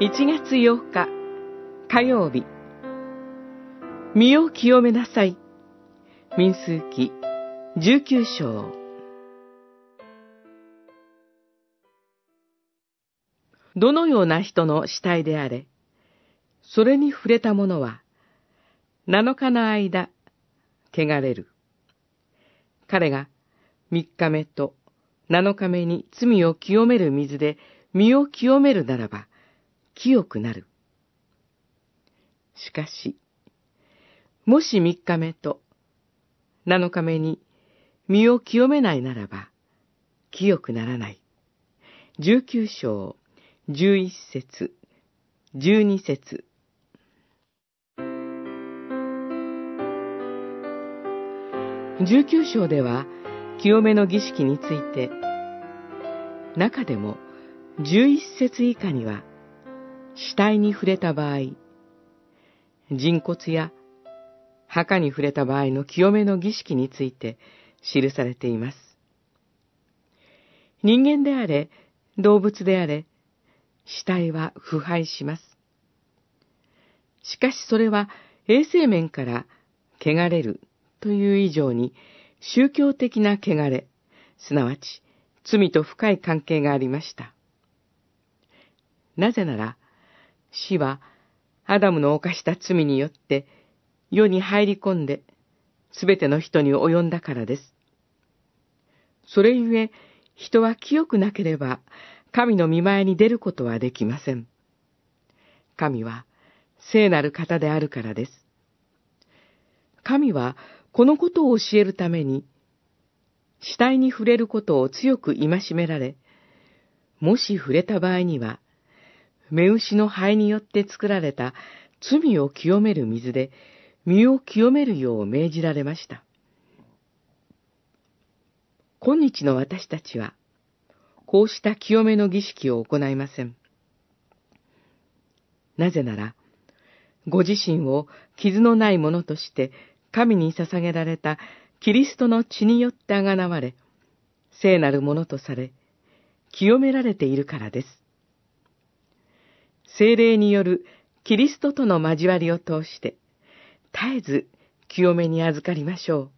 1月8日火曜日。身を清めなさい。民数記19章。どのような人の死体であれ、それに触れた者は、7日の間、汚れる。彼が3日目と7日目に罪を清める水で身を清めるならば、清くなる。しかし、もし3日目と7日目に身を清めないならば、清くならない。19章、11節、12節。19章では、清めの儀式について、中でも11節以下には、死体に触れた場合、人骨や墓に触れた場合の清めの儀式について記されています。人間であれ、動物であれ、死体は腐敗します。しかしそれは衛生面から汚れるという以上に宗教的な汚れ、すなわち罪と深い関係がありました。なぜなら、死はアダムの犯した罪によって世に入り込んで、すべての人に及んだからです。それゆえ、人は清くなければ、神の見前に出ることはできません。神は、聖なる方であるからです。神は、このことを教えるために、死体に触れることを強く戒められ、もし触れた場合には、目牛の灰によって作られた罪を清める水で身を清めるよう命じられました。今日の私たちは、こうした清めの儀式を行いません。なぜなら、ご自身を傷のないものとして神に捧げられたキリストの血によってあがなわれ、聖なるものとされ、清められているからです。精霊によるキリストとの交わりを通して、絶えず清めに預かりましょう。